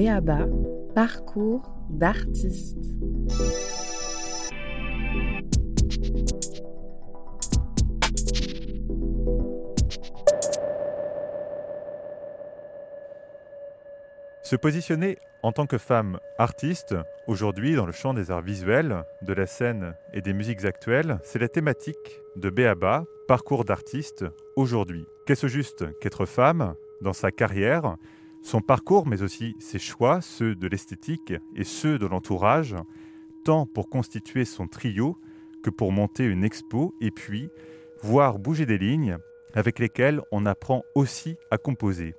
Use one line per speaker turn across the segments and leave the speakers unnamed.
Béaba, parcours d'artiste.
Se positionner en tant que femme artiste, aujourd'hui dans le champ des arts visuels, de la scène et des musiques actuelles, c'est la thématique de Béaba, parcours d'artiste, aujourd'hui. Qu'est-ce juste qu'être femme dans sa carrière, son parcours, mais aussi ses choix, ceux de l'esthétique et ceux de l'entourage, tant pour constituer son trio que pour monter une expo et puis voir bouger des lignes avec lesquelles on apprend aussi à composer.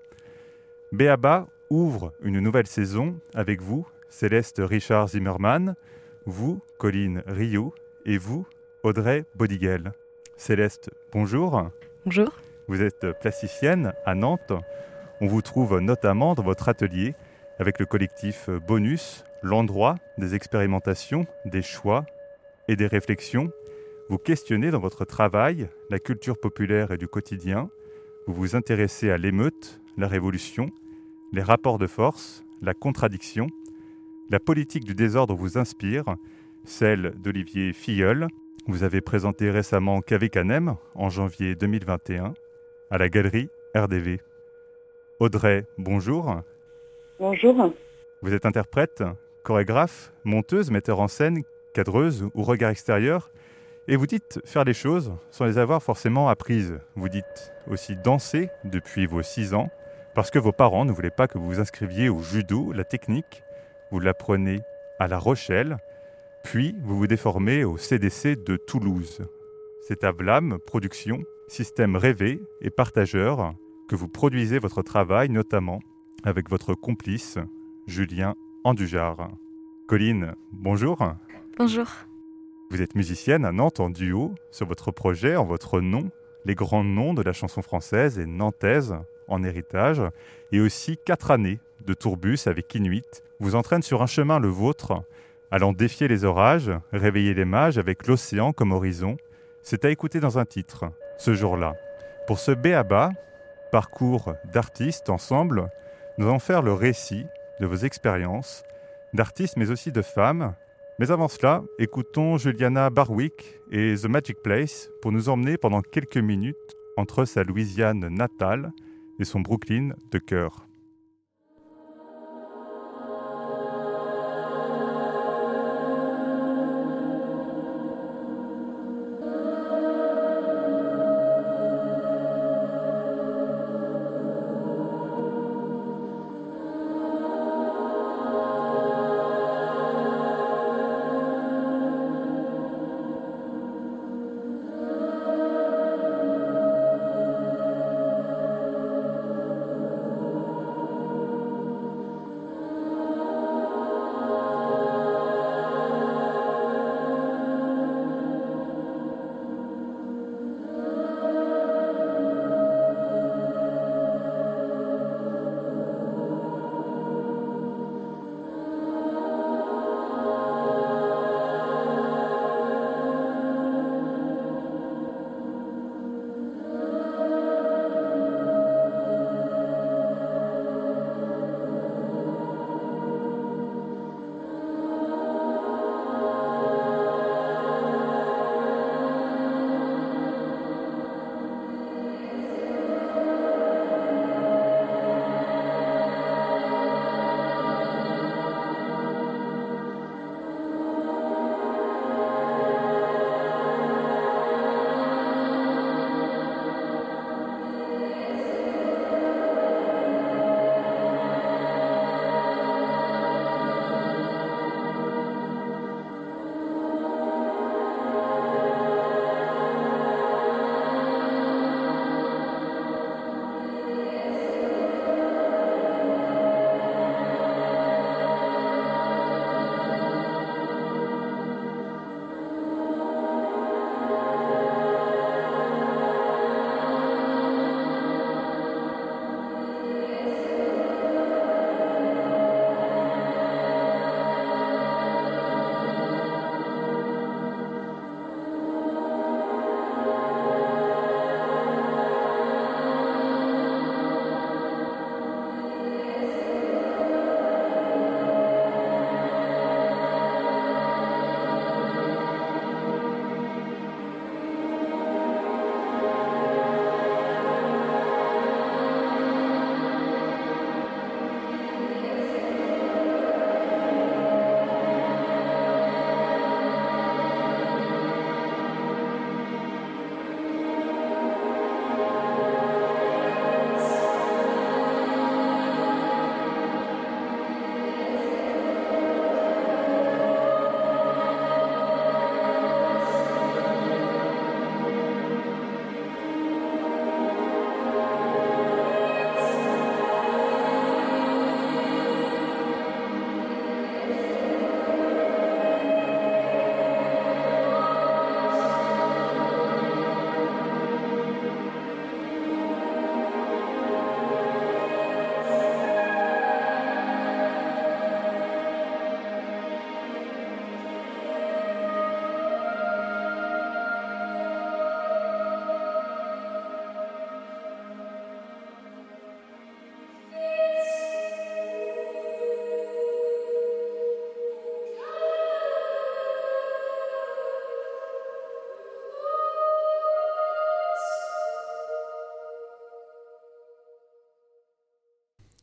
Béaba ouvre une nouvelle saison avec vous, Céleste Richard Zimmerman, vous, Colline Rio, et vous, Audrey Bodiguel. Céleste, bonjour.
Bonjour.
Vous êtes plasticienne à Nantes. On vous trouve notamment dans votre atelier avec le collectif Bonus, l'endroit des expérimentations, des choix et des réflexions. Vous questionnez dans votre travail la culture populaire et du quotidien. Vous vous intéressez à l'émeute, la révolution, les rapports de force, la contradiction. La politique du désordre vous inspire, celle d'Olivier Filleul. Vous avez présenté récemment Qu'avec Canem en janvier 2021 à la galerie RDV. Audrey, bonjour.
Bonjour.
Vous êtes interprète, chorégraphe, monteuse, metteur en scène, cadreuse ou regard extérieur. Et vous dites faire les choses sans les avoir forcément apprises. Vous dites aussi danser depuis vos 6 ans parce que vos parents ne voulaient pas que vous vous inscriviez au judo, la technique. Vous l'apprenez à La Rochelle, puis vous vous déformez au CDC de Toulouse. C'est à Vlam Production, système rêvé et partageur, que vous produisez votre travail, notamment avec votre complice, Julien Andujar. Colline, bonjour.
Bonjour.
Vous êtes musicienne à Nantes en duo sur votre projet, en votre nom, les grands noms de la chanson française et nantaise en héritage, et aussi quatre années de tourbus avec Inuit vous entraînent sur un chemin le vôtre, allant défier les orages, réveiller les mages avec l'océan comme horizon. C'est à écouter dans un titre, ce jour-là. Pour ce béaba, parcours d'artistes ensemble, nous allons faire le récit de vos expériences d'artistes mais aussi de femmes. Mais avant cela, écoutons Juliana Barwick et The Magic Place pour nous emmener pendant quelques minutes entre sa Louisiane natale et son Brooklyn de cœur.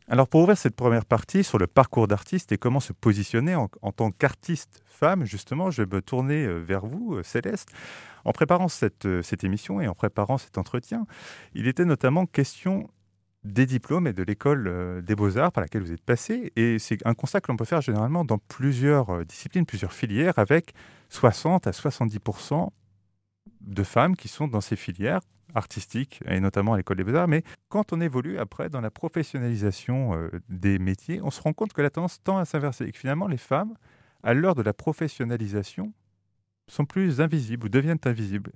Alors pour ouvrir cette première partie sur le parcours d'artiste et comment se positionner en, tant qu'artiste femme, justement, je vais me tourner euh, vers vous, euh, Céleste. En préparant cette, euh, cette émission et en préparant cet entretien, il était notamment question des diplômes et de l'école des beaux-arts par laquelle vous êtes passé. Et c'est un constat que l'on peut faire généralement dans plusieurs disciplines, plusieurs filières, avec 60 à 70% de femmes qui sont dans ces filières artistiques, et notamment à l'école des beaux-arts. Mais quand on évolue après dans la professionnalisation euh, des métiers, on se rend compte que la tendance tend à s'inverser et que finalement les femmes, à l'heure de la professionnalisation, sont plus invisibles ou deviennent invisibles.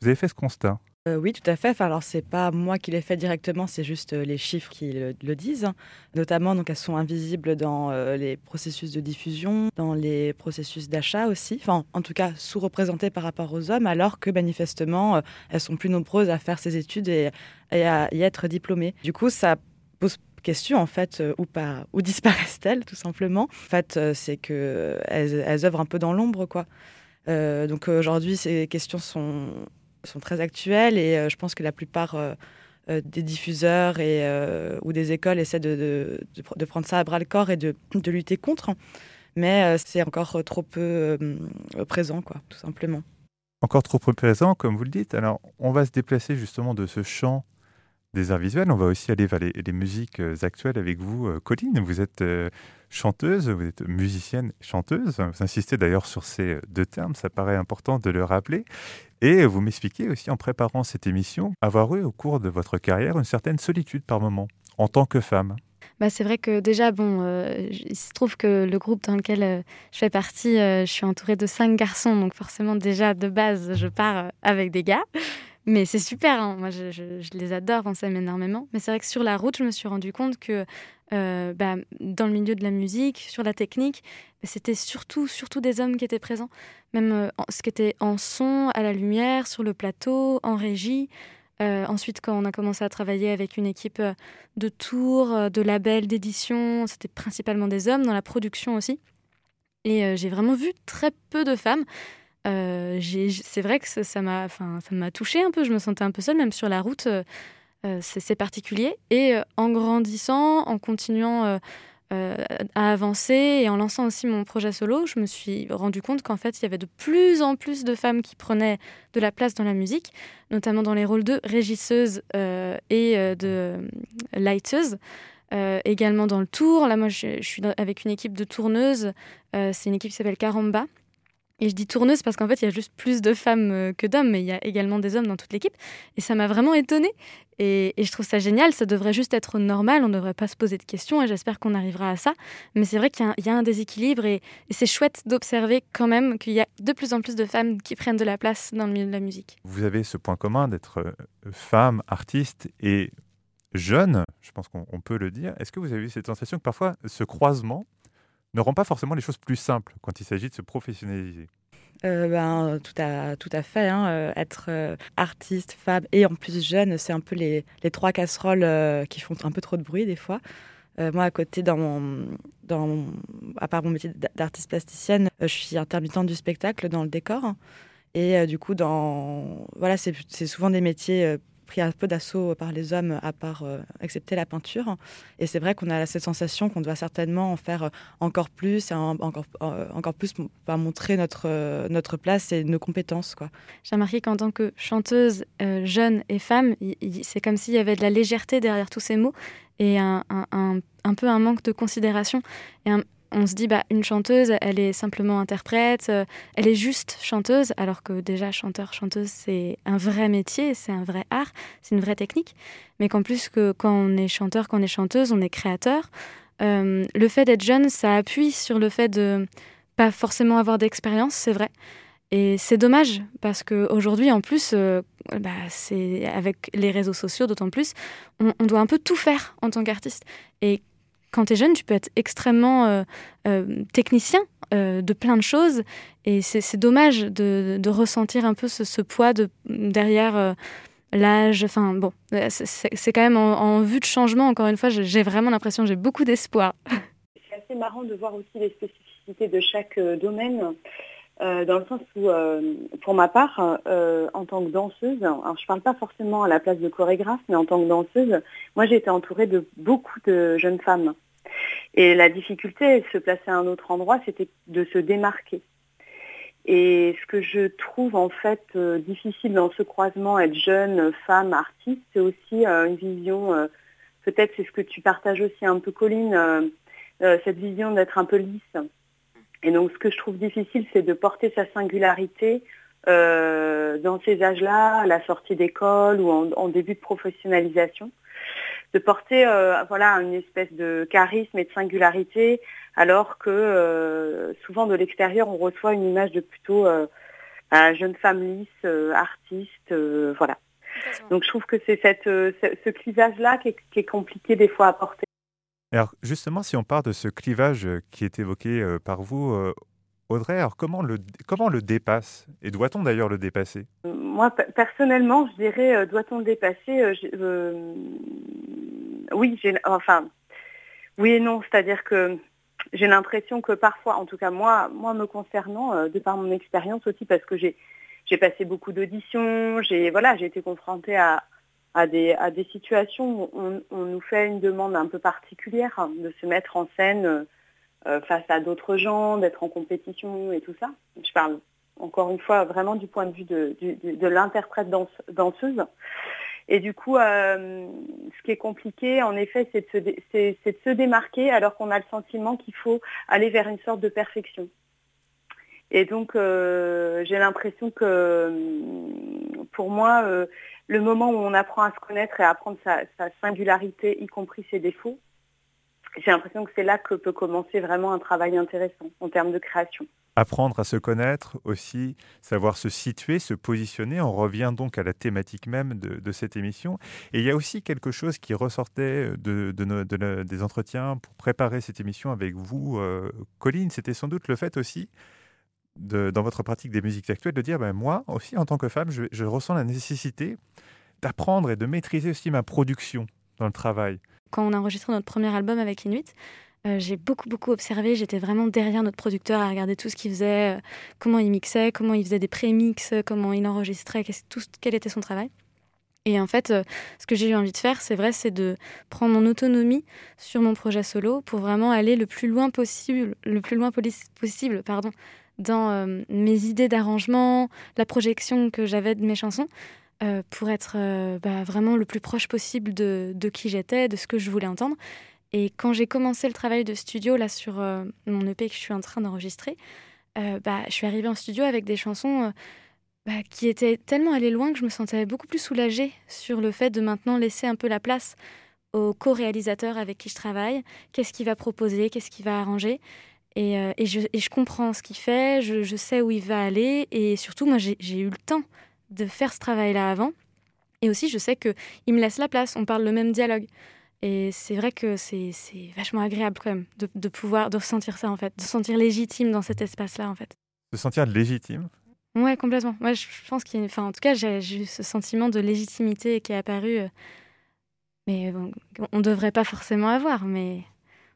Vous avez fait ce constat?
Euh, oui, tout à fait. Enfin, alors, c'est pas moi qui l'ai fait directement, c'est juste euh, les chiffres qui le, disent. Notamment, donc, elles sont invisibles dans euh, les processus de diffusion, dans les processus d'achat aussi. Enfin, en tout cas, sous-représentées par rapport aux hommes, alors que manifestement, elles sont plus nombreuses à faire ces études et, à y être diplômées. Du coup, ça pose question en fait où pas où disparaissent-elles tout simplement en fait c'est que œuvrent un peu dans l'ombre quoi donc aujourd'hui ces questions sont sont très actuelles et euh, je pense que la plupart euh, euh, des diffuseurs et, ou des écoles essaient de, de, prendre ça à bras le corps et de, lutter contre. Mais c'est encore trop peu présent, quoi, tout simplement.
Encore trop peu présent, comme vous le dites. Alors, on va se déplacer justement de ce champ des arts visuels. On va aussi aller vers les, musiques actuelles avec vous, Colline. Vous êtes chanteuse, vous êtes musicienne, chanteuse. Vous insistez d'ailleurs sur ces deux termes, ça paraît important de le rappeler. Et vous m'expliquez aussi en préparant cette émission avoir eu au cours de votre carrière une certaine solitude par moment en tant que femme.
Bah, c'est vrai que déjà, bon, euh, il se trouve que le groupe dans lequel euh, je fais partie, euh, je suis entourée de cinq garçons, donc forcément déjà de base, je pars avec des gars. Mais c'est super, hein. moi je, les adore, on s'aime énormément. Mais c'est vrai que sur la route, je me suis rendu compte que euh, bah, dans le milieu de la musique, sur la technique, bah, c'était surtout, surtout des hommes qui étaient présents. Même euh, ce qui était en son, à la lumière, sur le plateau, en régie. Euh, ensuite, quand on a commencé à travailler avec une équipe de tours, de labels, d'édition, c'était principalement des hommes, dans la production aussi. Et j'ai vraiment vu très peu de femmes. Euh, c'est vrai que ça m'a ça m'a touché un peu. Je me sentais un peu seule, même sur la route. Euh, euh, c'est particulier. Et en grandissant, en continuant à avancer et en lançant aussi mon projet solo, je me suis rendu compte qu'en fait, il y avait de plus en plus de femmes qui prenaient de la place dans la musique, notamment dans les rôles de régisseuse et de lighteuse. également dans le tour. Là, moi, je suis avec une équipe de tourneuses. c'est une équipe qui s'appelle Caramba, et je dis tourneuse parce qu'en fait, il y a juste plus de femmes euh, que d'hommes, mais il y a également des hommes dans toute l'équipe. Et ça m'a vraiment étonnée. Et, je trouve ça génial. Ça devrait juste être normal. On ne devrait pas se poser de questions. Et j'espère qu'on arrivera à ça. Mais c'est vrai qu'il y, a un déséquilibre. Et, c'est chouette d'observer quand même qu'il y a de plus en plus de femmes qui prennent de la place dans le milieu de la musique.
Vous avez ce point commun d'être euh, femme, artiste et jeune. Je pense qu'on peut le dire. Est-ce que vous avez eu cette sensation que parfois ce croisement ne rend pas forcément les choses plus simples quand il s'agit de se professionnaliser.
Euh, ben, tout, à, tout à fait. Hein. Euh, être euh, artiste, femme et en plus jeune, c'est un peu les, les trois casseroles qui font un peu trop de bruit des fois. moi, à côté, dans mon, dans à part mon métier d'artiste plasticienne, je suis intermittente du spectacle dans le décor. Et du coup, dans, voilà, c'est souvent des métiers pris un peu d'assaut par les hommes, à part euh, accepter la peinture. Et c'est vrai qu'on a cette sensation qu'on doit certainement en faire euh, encore plus, et encore, euh, encore plus pour montrer notre, notre place et nos compétences.
J'ai remarqué qu'en tant que chanteuse jeune et femme, c'est comme s'il y avait de la légèreté derrière tous ces mots et un, un, un, peu un manque de considération et on se dit bah une chanteuse, elle est simplement interprète, euh, elle est juste chanteuse, alors que déjà chanteur chanteuse c'est un vrai métier, c'est un vrai art, c'est une vraie technique, mais qu'en plus que quand on est chanteur, quand on est chanteuse, on est créateur. Euh, le fait d'être jeune, ça appuie sur le fait de pas forcément avoir d'expérience, c'est vrai. Et c'est dommage parce qu'aujourd'hui, en plus, euh, bah, c'est avec les réseaux sociaux d'autant plus, on, doit un peu tout faire en tant qu'artiste. Et quand tu es jeune, tu peux être extrêmement euh, euh, technicien euh, de plein de choses. Et c'est dommage de, ressentir un peu ce, poids de, derrière l'âge. Enfin, bon, c'est quand même en, vue de changement, encore une fois, j'ai vraiment l'impression que j'ai beaucoup d'espoir.
C'est assez marrant de voir aussi les spécificités de chaque domaine. Dans le sens où, pour ma part, en tant que danseuse, alors je ne parle pas forcément à la place de chorégraphe, mais en tant que danseuse, moi j'ai été entourée de beaucoup de jeunes femmes. Et la difficulté de se placer à un autre endroit, c'était de se démarquer. Et ce que je trouve en fait euh, difficile dans ce croisement, être jeune, femme, artiste, c'est aussi euh, une vision, euh, peut-être c'est ce que tu partages aussi un peu Colline, cette vision d'être un peu lisse. Et donc ce que je trouve difficile, c'est de porter sa singularité dans ces âges-là, à la sortie d'école ou en, début de professionnalisation de porter voilà une espèce de charisme et de singularité alors que euh, souvent de l'extérieur, on reçoit une image de plutôt euh, jeune femme lisse, euh, artiste, voilà. Donc je trouve que c'est ce, clivage-là qui, est compliqué des fois à porter.
Alors justement, si on part de ce clivage qui est évoqué par vous, Audrey, alors comment le, comment le dépasse Et doit-on d'ailleurs le dépasser?
Moi, personnellement, je dirais, doit-on le dépasser? Oui, enfin, oui et non. C'est-à-dire que j'ai l'impression que parfois, en tout cas moi, moi me concernant, euh, de par mon expérience aussi, parce que j'ai j'ai passé beaucoup d'auditions, j'ai voilà, j'ai été confrontée à, à, des, à des situations où on, nous fait une demande un peu particulière de se mettre en scène euh, face à d'autres gens, d'être en compétition et tout ça. Je parle encore une fois vraiment du point de vue de, de l'interprète danseuse. Et du coup, euh, ce qui est compliqué, en effet, c'est de, se démarquer alors qu'on a le sentiment qu'il faut aller vers une sorte de perfection. Et donc, euh, j'ai l'impression que pour moi, euh, le moment où on apprend à se connaître et à apprendre sa, singularité, y compris ses défauts, j'ai l'impression que c'est là que peut commencer vraiment un travail intéressant en termes de création
apprendre à se connaître aussi, savoir se situer, se positionner. On revient donc à la thématique même de, cette émission. Et il y a aussi quelque chose qui ressortait de, des entretiens pour préparer cette émission avec vous, euh, Colline. C'était sans doute le fait aussi, dans votre pratique des musiques actuelles, de dire, ben, moi aussi, en tant que femme, je, ressens la nécessité d'apprendre et de maîtriser aussi ma production dans le travail.
Quand on a enregistré notre premier album avec Inuit, euh, j'ai beaucoup, beaucoup observé. J'étais vraiment derrière notre producteur à regarder tout ce qu'il faisait, euh, comment il mixait, comment il faisait des pré-mix, comment il enregistrait, tout, quel était son travail. Et en fait, euh, ce que j'ai eu envie de faire, c'est vrai, c'est de prendre mon autonomie sur mon projet solo pour vraiment aller le plus loin possible, le plus loin possible, pardon, dans mes idées d'arrangement, la projection que j'avais de mes chansons, pour être bah, vraiment le plus proche possible de, qui j'étais, de ce que je voulais entendre. Et quand j'ai commencé le travail de studio là sur euh, mon EP que je suis en train d'enregistrer, euh, bah, je suis arrivée en studio avec des chansons euh, bah, qui étaient tellement allées loin que je me sentais beaucoup plus soulagée sur le fait de maintenant laisser un peu la place au co-réalisateur avec qui je travaille, qu'est-ce qu'il va proposer, qu'est-ce qu'il va arranger? Et, et, je, et, je, comprends ce qu'il fait, je, je, sais où il va aller, et surtout, moi, j'ai eu le temps de faire ce travail-là avant. Et aussi, je sais qu'il me laisse la place, on parle le même dialogue. Et c'est vrai que c'est vachement agréable quand même de, de, pouvoir de ressentir ça en fait, de se sentir légitime dans cet espace-là en fait.
De sentir légitime?
Ouais, complètement. Moi, je pense qu'il, enfin, en tout cas, j'ai eu ce sentiment de légitimité qui est apparu, euh, mais bon, on devrait pas forcément avoir, mais.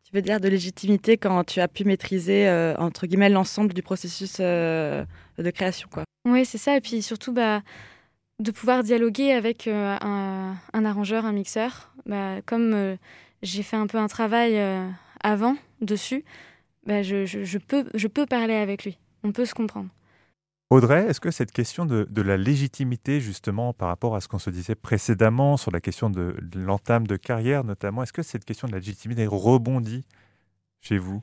Tu veux dire de légitimité quand tu as pu maîtriser euh, entre guillemets l'ensemble du processus euh, de création, quoi.
Oui, c'est ça. Et puis surtout, bah de pouvoir dialoguer avec euh, un, arrangeur, un mixeur. Bah, comme j'ai fait un peu un travail avant dessus, bah, je, peux, je peux parler avec lui. On peut se comprendre.
Audrey, est-ce que cette question de, la légitimité, justement, par rapport à ce qu'on se disait précédemment sur la question de, l'entame de carrière, notamment, est-ce que cette question de la légitimité rebondit chez vous?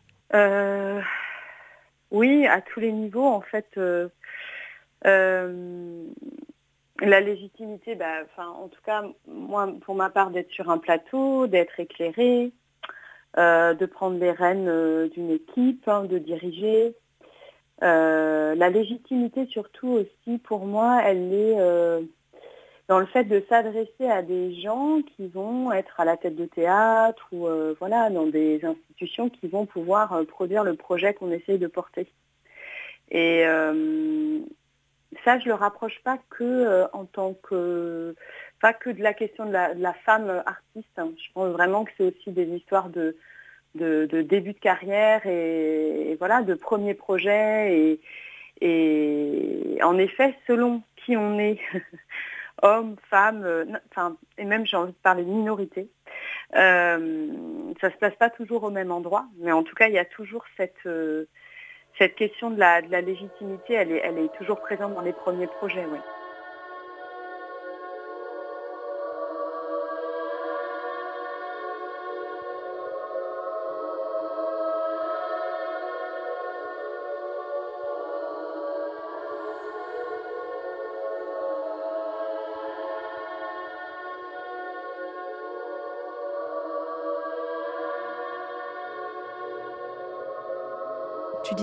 Oui, à tous les niveaux, en fait la légitimité, bah, en tout cas, moi, pour ma part, d'être sur un plateau, d'être éclairé, euh, de prendre les rênes euh, d'une équipe, hein, de diriger. Euh, la légitimité, surtout aussi, pour moi, elle est dans le fait de s'adresser à des gens qui vont être à la tête de théâtre ou voilà, dans des institutions qui vont pouvoir produire le projet qu'on essaye de porter. Et ça, je le rapproche pas que euh, en tant que de la question de la, femme artiste. Hein. Je pense vraiment que c'est aussi des histoires de, de, début de carrière et, voilà, de premiers projets et, en effet, selon qui on est, homme, femme, enfin, et même j'ai envie de parler minorité, euh, ça se passe pas toujours au même endroit, mais en tout cas, il y a toujours cette, cette question de la, légitimité, elle est, elle est toujours présente dans les premiers projets.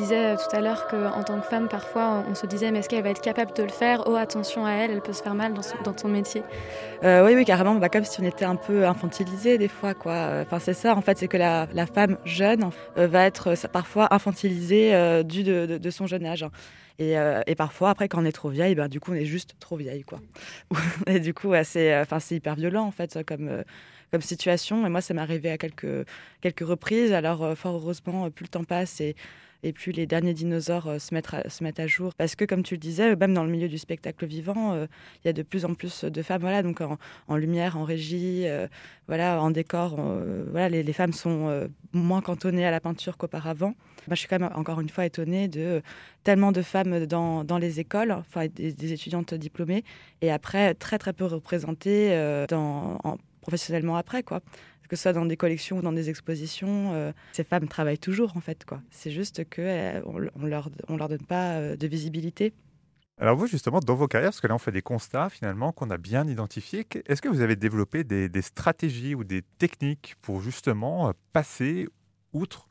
Disais tout à l'heure qu'en tant que femme, parfois, on se disait, mais est-ce qu'elle va être capable de le faire? Oh, attention à elle, elle peut se faire mal dans dans ton métier.
Euh, oui, oui, carrément. Bah, comme si on était un peu infantilisé des fois, quoi. Enfin, c'est ça, en fait, c'est que la, la, femme jeune euh, va être euh, parfois infantilisée euh, de, son jeune âge. Et, euh, et, parfois, après, quand on est trop vieille, ben, du coup, on est juste trop vieille, quoi. et du coup, c'est, enfin, hyper violent, en fait, comme comme situation. Et moi, ça m'est arrivé à quelques, quelques reprises. Alors, fort heureusement, plus le temps passe et et puis les derniers dinosaures euh, se, mettent à jour. Parce que, comme tu le disais, même dans le milieu du spectacle vivant, euh, il y a de plus en plus de femmes, voilà, donc en, lumière, en régie, euh, voilà, en décor. Euh, voilà, les, femmes sont euh, moins cantonnées à la peinture qu'auparavant. Moi, je suis quand même encore une fois étonnée de tellement de femmes dans, les écoles, enfin des, étudiantes diplômées, et après très très peu représentées euh, professionnellement après, quoi que ce soit dans des collections ou dans des expositions, euh, ces femmes travaillent toujours en fait. quoi. C'est juste qu'on euh, on leur, on leur donne pas euh, de visibilité.
Alors vous, justement, dans vos carrières, parce que là, on fait des constats finalement qu'on a bien identifiés, est-ce que vous avez développé des, des, stratégies ou des techniques pour justement euh, passer outre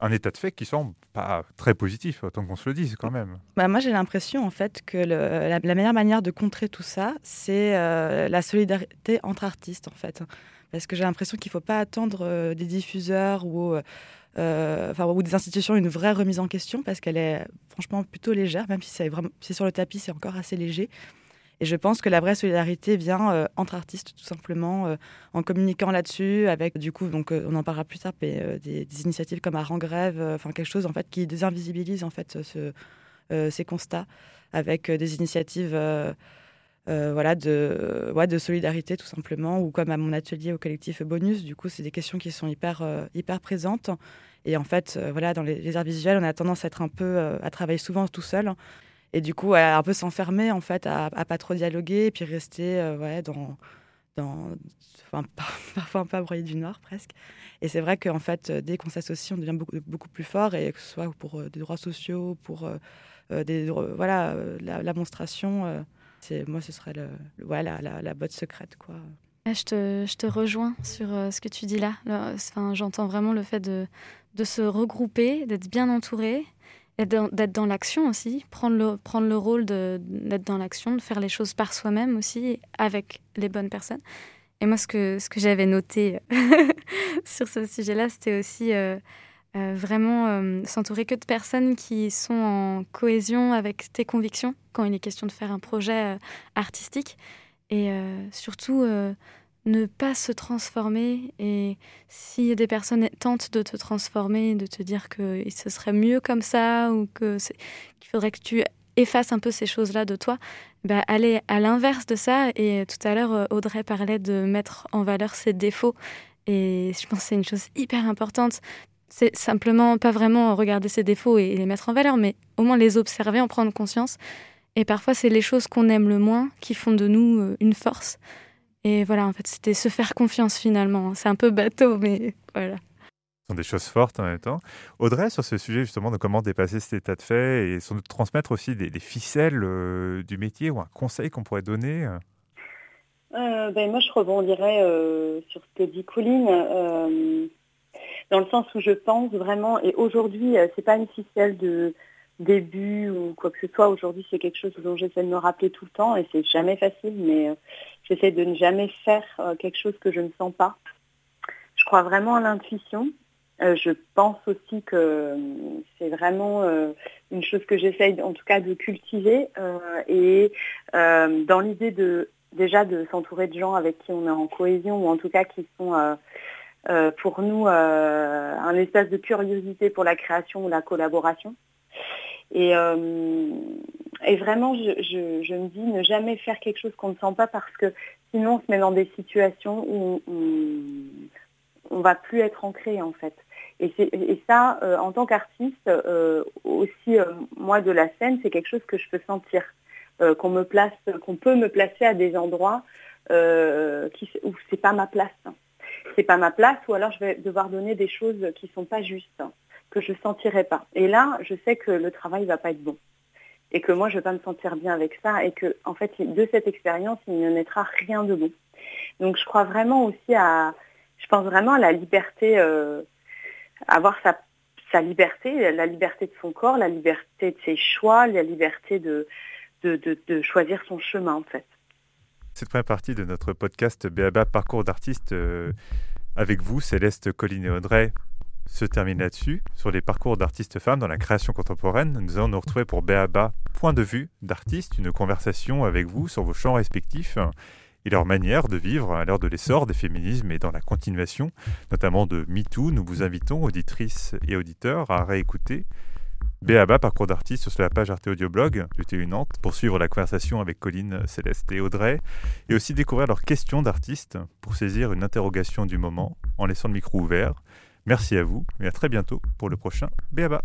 un état de fait qui semble pas très positif, autant qu'on se le dise quand même?
Bah moi, j'ai l'impression en fait que le, la, la, meilleure manière de contrer tout ça, c'est euh, la solidarité entre artistes en fait. Parce que j'ai l'impression qu'il ne faut pas attendre euh, des diffuseurs ou, euh, enfin, ou des institutions une vraie remise en question, parce qu'elle est franchement plutôt légère, même si c'est, sur le tapis, c'est encore assez léger. Et je pense que la vraie solidarité vient euh, entre artistes, tout simplement, euh, en communiquant là-dessus, avec, du coup, donc, euh, on en parlera plus tard, des, initiatives comme Grève, enfin, quelque chose, en fait, qui désinvisibilise, en fait, ce, ces constats, avec des initiatives euh, voilà, de, de solidarité tout simplement, ou comme à mon atelier au collectif Bonus, du coup, c'est des questions qui sont hyper, euh, hyper présentes. Et en fait, euh, voilà, dans les, arts visuels, on a tendance à être un peu, à travailler souvent tout seul, et du coup, à un peu s'enfermer, en fait, à, à, pas trop dialoguer, et puis rester, ouais, dans, dans, enfin, parfois un peu broyer du Nord presque. Et c'est vrai qu'en fait, dès qu'on s'associe, on devient beaucoup, beaucoup plus fort, et que ce soit pour des droits sociaux, pour des, voilà, la, la monstration moi, ce serait le, le la, botte secrète. Quoi.
Je te, je te rejoins sur euh, ce que tu dis là. Enfin, J'entends vraiment le fait de, de se regrouper, d'être bien entouré, d'être dans l'action aussi, prendre le, prendre le rôle d'être dans l'action, de faire les choses par soi-même aussi, avec les bonnes personnes. Et moi, ce que, ce que j'avais noté sur ce sujet-là, c'était aussi euh, euh, vraiment euh, s'entourer que de personnes qui sont en cohésion avec tes convictions quand il est question de faire un projet euh, artistique. Et surtout ne pas se transformer. Et si des personnes tentent de te transformer de te dire que ce serait mieux comme ça ou que qu'il faudrait que tu effaces un peu ces choses là de toi bah, aller à l'inverse de ça. Et tout à l'heure Audrey parlait de mettre en valeur ses défauts. Et je pense que c'est une chose hyper importante c'est simplement pas vraiment regarder ses défauts et les mettre en valeur, mais au moins les observer, en prendre conscience. Et parfois, c'est les choses qu'on aime le moins qui font de nous euh, une force. Et voilà, en fait, c'était se faire confiance finalement. C'est un peu bateau, mais voilà.
Ce sont des choses fortes en même temps. Audrey, sur ce sujet justement de comment dépasser cet état de fait et sans doute transmettre aussi des, des ficelles euh, du métier ou un conseil qu'on pourrait donner euh,
euh ben, Moi, je rebondirais euh, sur ce que dit Colline. Dans le sens où je pense vraiment, et aujourd'hui, euh, c'est pas une ficelle de début ou quoi que ce soit. Aujourd'hui, c'est quelque chose dont j'essaie de me rappeler tout le temps et c'est jamais facile, mais euh, j'essaie de ne jamais faire euh, quelque chose que je ne sens pas. Je crois vraiment à l'intuition. je pense aussi que c'est vraiment une chose que j'essaye en tout cas de cultiver et dans l'idée de déjà de s'entourer de gens avec qui on est en cohésion ou en tout cas qui sont euh, pour nous euh, un espace de curiosité pour la création ou la collaboration. Et, et vraiment, je, je, me dis ne jamais faire quelque chose qu'on ne sent pas parce que sinon on se met dans des situations où on, ne va plus être ancré en fait. Et, et ça, en tant qu'artiste, aussi moi de la scène, c'est quelque chose que je peux sentir. qu'on me place, qu'on peut me placer à des endroits euh, qui, où c'est pas ma place. C'est pas ma place, ou alors je vais devoir donner des choses qui sont pas justes, que je sentirai pas. Et là, je sais que le travail va pas être bon. Et que moi, je vais pas me sentir bien avec ça, et que, en fait, de cette expérience, il ne naîtra rien de bon. Donc, je crois vraiment aussi à, je pense vraiment à la liberté, euh, avoir sa, liberté, la liberté de son corps, la liberté de ses choix, la liberté de choisir son chemin, en fait.
Cette première partie de notre podcast BABA Parcours d'artiste euh, avec vous, Céleste, Colline et Audrey, se termine là-dessus, sur les parcours d'artistes femmes dans la création contemporaine. Nous allons nous retrouver pour BABA Point de vue d'artiste, une conversation avec vous sur vos champs respectifs et leur manière de vivre à l'heure de l'essor des féminismes et dans la continuation, notamment de MeToo. Nous vous invitons, auditrices et auditeurs, à réécouter BABA, parcours d'artiste sur la page Arte Audio Blog du TU Nantes pour suivre la conversation avec Colline, Céleste et Audrey et aussi découvrir leurs questions d'artistes pour saisir une interrogation du moment en laissant le micro ouvert. Merci à vous et à très bientôt pour le prochain BABA.